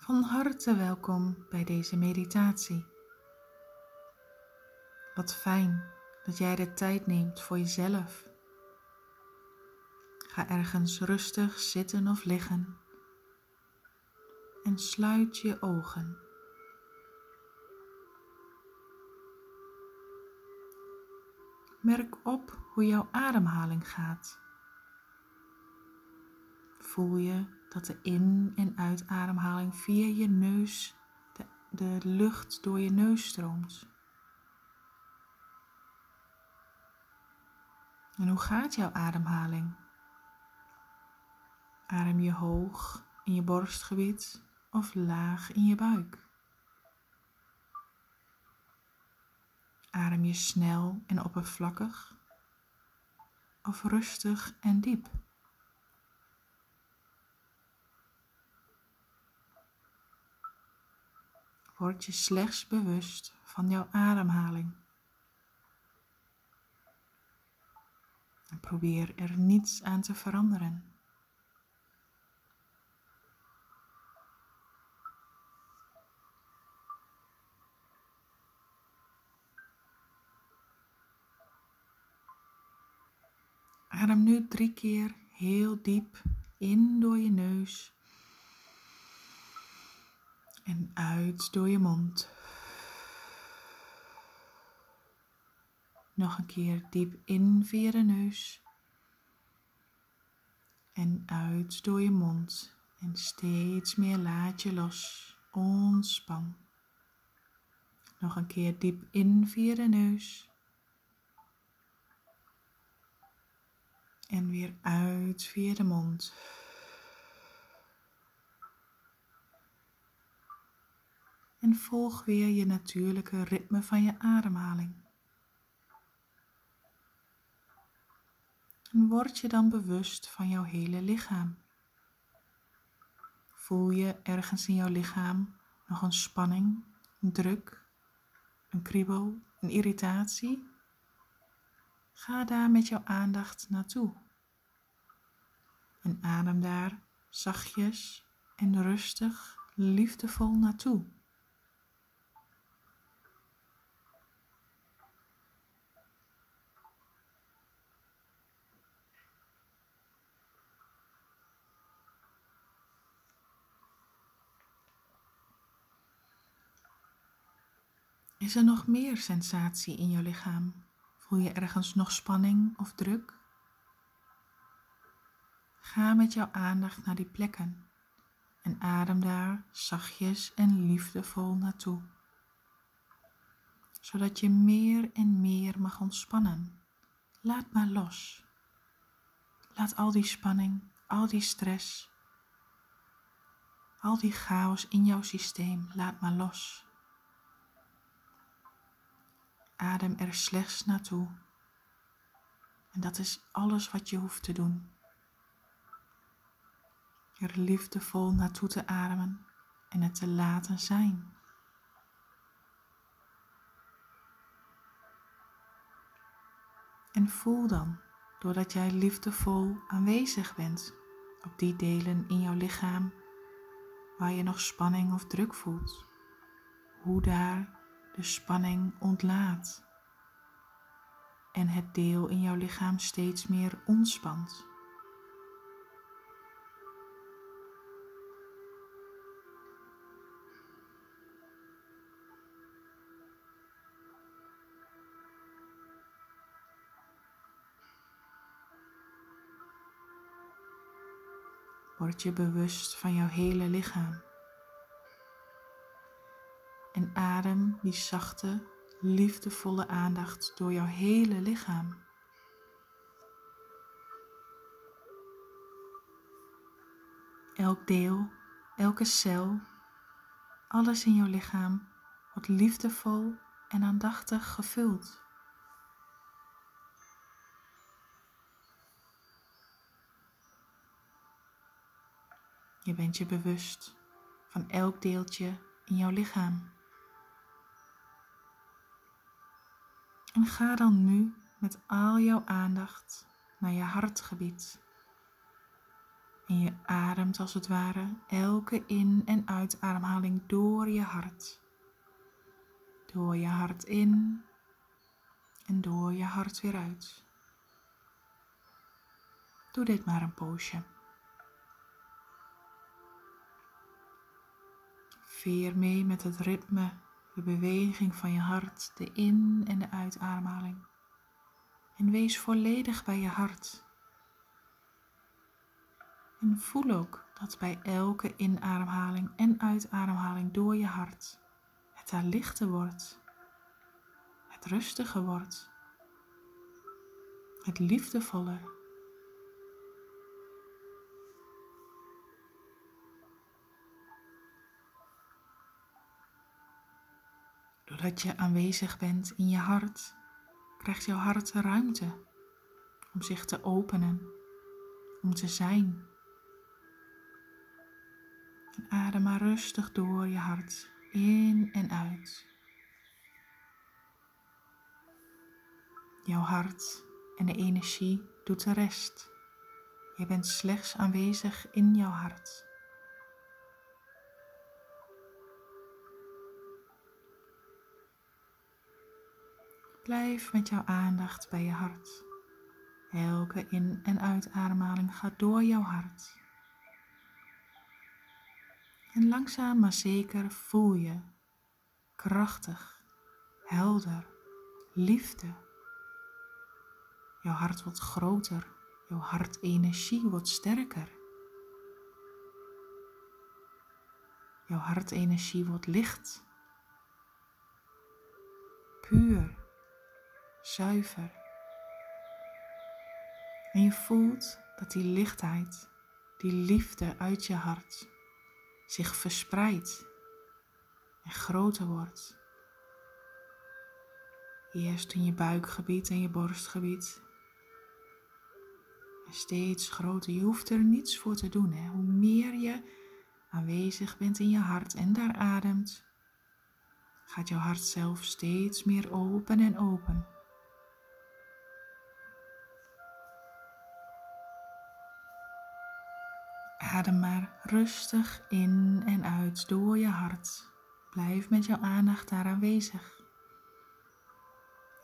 Van harte welkom bij deze meditatie. Wat fijn dat jij de tijd neemt voor jezelf. Ga ergens rustig zitten of liggen en sluit je ogen. Merk op hoe jouw ademhaling gaat. Voel je dat de in- en uitademhaling via je neus de, de lucht door je neus stroomt. En hoe gaat jouw ademhaling? Adem je hoog in je borstgebied of laag in je buik? Adem je snel en oppervlakkig of rustig en diep? Word je slechts bewust van jouw ademhaling. En probeer er niets aan te veranderen. Adem nu drie keer heel diep in door je neus en uit door je mond. Nog een keer diep in via de neus en uit door je mond. En steeds meer laat je los. Ontspan. Nog een keer diep in via de neus. En weer uit via de mond. En volg weer je natuurlijke ritme van je ademhaling. En word je dan bewust van jouw hele lichaam. Voel je ergens in jouw lichaam nog een spanning, een druk, een kriebel, een irritatie? Ga daar met jouw aandacht naartoe. En adem daar zachtjes en rustig, liefdevol naartoe. Is er nog meer sensatie in je lichaam? Voel je ergens nog spanning of druk? Ga met jouw aandacht naar die plekken en adem daar zachtjes en liefdevol naartoe, zodat je meer en meer mag ontspannen. Laat maar los. Laat al die spanning, al die stress, al die chaos in jouw systeem, laat maar los. Adem er slechts naartoe. En dat is alles wat je hoeft te doen. Er liefdevol naartoe te ademen en het te laten zijn. En voel dan, doordat jij liefdevol aanwezig bent op die delen in jouw lichaam waar je nog spanning of druk voelt, hoe daar de spanning ontlaat en het deel in jouw lichaam steeds meer ontspant. Word je bewust van jouw hele lichaam adem die zachte, liefdevolle aandacht door jouw hele lichaam. Elk deel, elke cel, alles in jouw lichaam wordt liefdevol en aandachtig gevuld. Je bent je bewust van elk deeltje in jouw lichaam. En ga dan nu met al jouw aandacht naar je hartgebied. En je ademt als het ware elke in- en uitademhaling door je hart. Door je hart in en door je hart weer uit. Doe dit maar een poosje. Veer mee met het ritme, de beweging van je hart, de in- en de uitademhaling. En wees volledig bij je hart. En voel ook dat bij elke inademhaling en uitademhaling door je hart het daar lichter wordt, het rustiger wordt, het liefdevoller. Doordat je aanwezig bent in je hart, krijgt jouw hart ruimte om zich te openen, om te zijn. En adem maar rustig door je hart, in en uit. Jouw hart en de energie doet de rest. Je bent slechts aanwezig in jouw hart. Blijf met jouw aandacht bij je hart. Elke in- en uitademhaling gaat door jouw hart. En langzaam maar zeker voel je krachtig, helder, liefde. Jouw hart wordt groter, jouw hartenergie wordt sterker. Jouw hartenergie wordt licht, puur zuiver. En je voelt dat die lichtheid, die liefde uit je hart zich verspreidt en groter wordt. Eerst in je buikgebied en je borstgebied. En steeds groter. Je hoeft er niets voor te doen. Hè? Hoe meer je aanwezig bent in je hart en daar ademt, gaat jouw hart zelf steeds meer open en open. Adem maar rustig in en uit door je hart. Blijf met jouw aandacht daar aanwezig.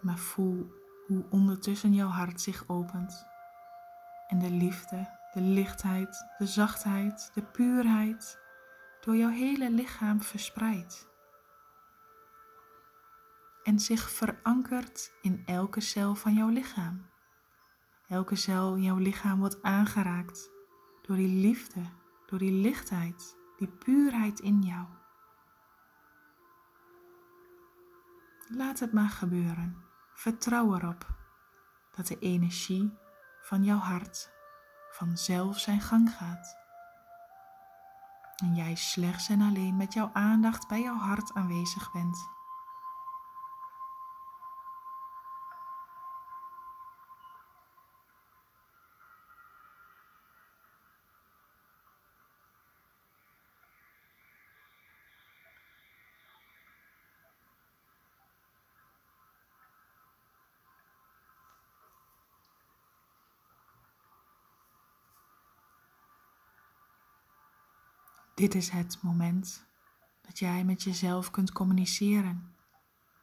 Maar voel hoe ondertussen jouw hart zich opent. En de liefde, de lichtheid, de zachtheid, de puurheid door jouw hele lichaam verspreidt. En zich verankert in elke cel van jouw lichaam. Elke cel in jouw lichaam wordt aangeraakt door die liefde, door die lichtheid, die puurheid in jou. Laat het maar gebeuren. Vertrouw erop dat de energie van jouw hart vanzelf zijn gang gaat. En jij slechts en alleen met jouw aandacht bij jouw hart aanwezig bent. Dit is het moment dat jij met jezelf kunt communiceren.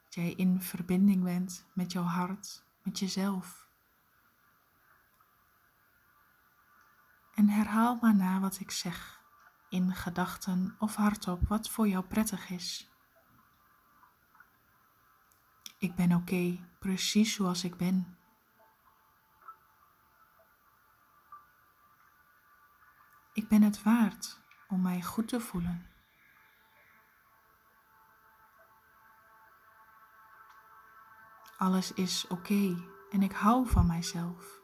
Dat jij in verbinding bent met jouw hart, met jezelf. En herhaal maar na wat ik zeg, in gedachten of hardop, wat voor jou prettig is. Ik ben oké, precies zoals ik ben. Ik ben het waard om mij goed te voelen. Alles is oké en ik hou van mijzelf.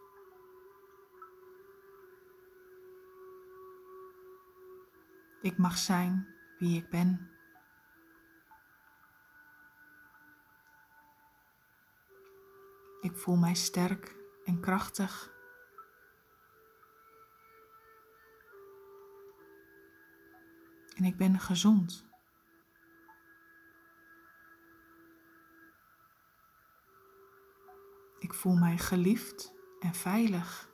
Ik mag zijn wie ik ben. Ik voel mij sterk en krachtig. en ik ben gezond. Ik voel mij geliefd en veilig.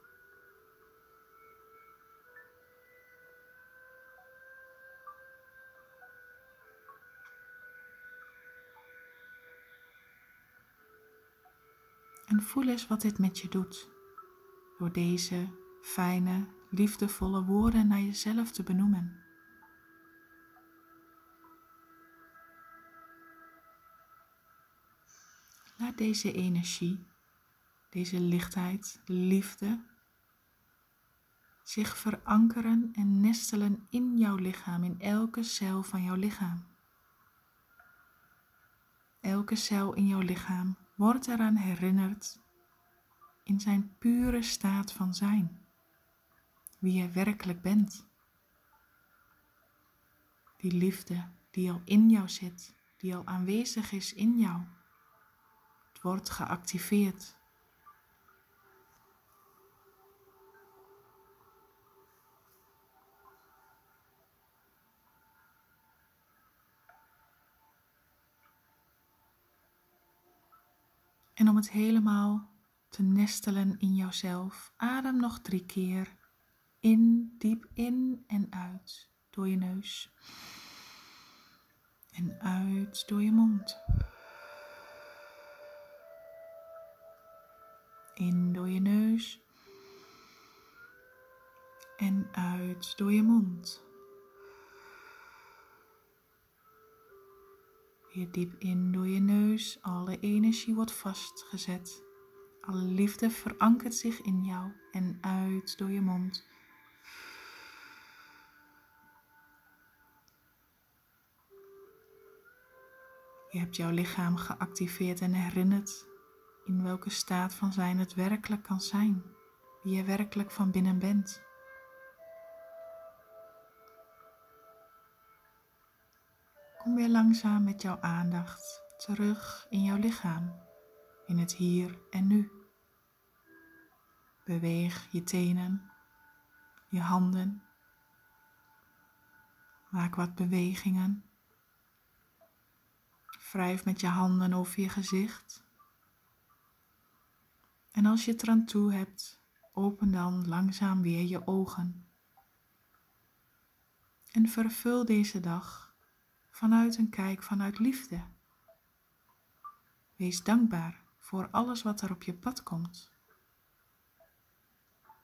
En voel eens wat dit met je doet door deze fijne, liefdevolle woorden naar jezelf te benoemen. Deze energie, deze lichtheid, liefde zich verankeren en nestelen in jouw lichaam, in elke cel van jouw lichaam. Elke cel in jouw lichaam wordt eraan herinnerd in zijn pure staat van zijn, wie je werkelijk bent. Die liefde die al in jou zit, die al aanwezig is in jou, wordt geactiveerd. En om het helemaal te nestelen in jouzelf, adem nog drie keer in, diep in en uit door je neus. En uit door je mond. In door je neus. En uit door je mond. Weer diep in door je neus. Alle energie wordt vastgezet. Alle liefde verankert zich in jou en uit door je mond. Je hebt jouw lichaam geactiveerd en herinnerd in welke staat van zijn het werkelijk kan zijn, wie je werkelijk van binnen bent. Kom weer langzaam met jouw aandacht terug in jouw lichaam, in het hier en nu. Beweeg je tenen, je handen. Maak wat bewegingen. Wrijf met je handen over je gezicht. En als je het eraan toe hebt, open dan langzaam weer je ogen. En vervul deze dag vanuit een kijk vanuit liefde. Wees dankbaar voor alles wat er op je pad komt.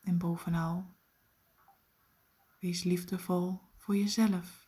En bovenal, wees liefdevol voor jezelf.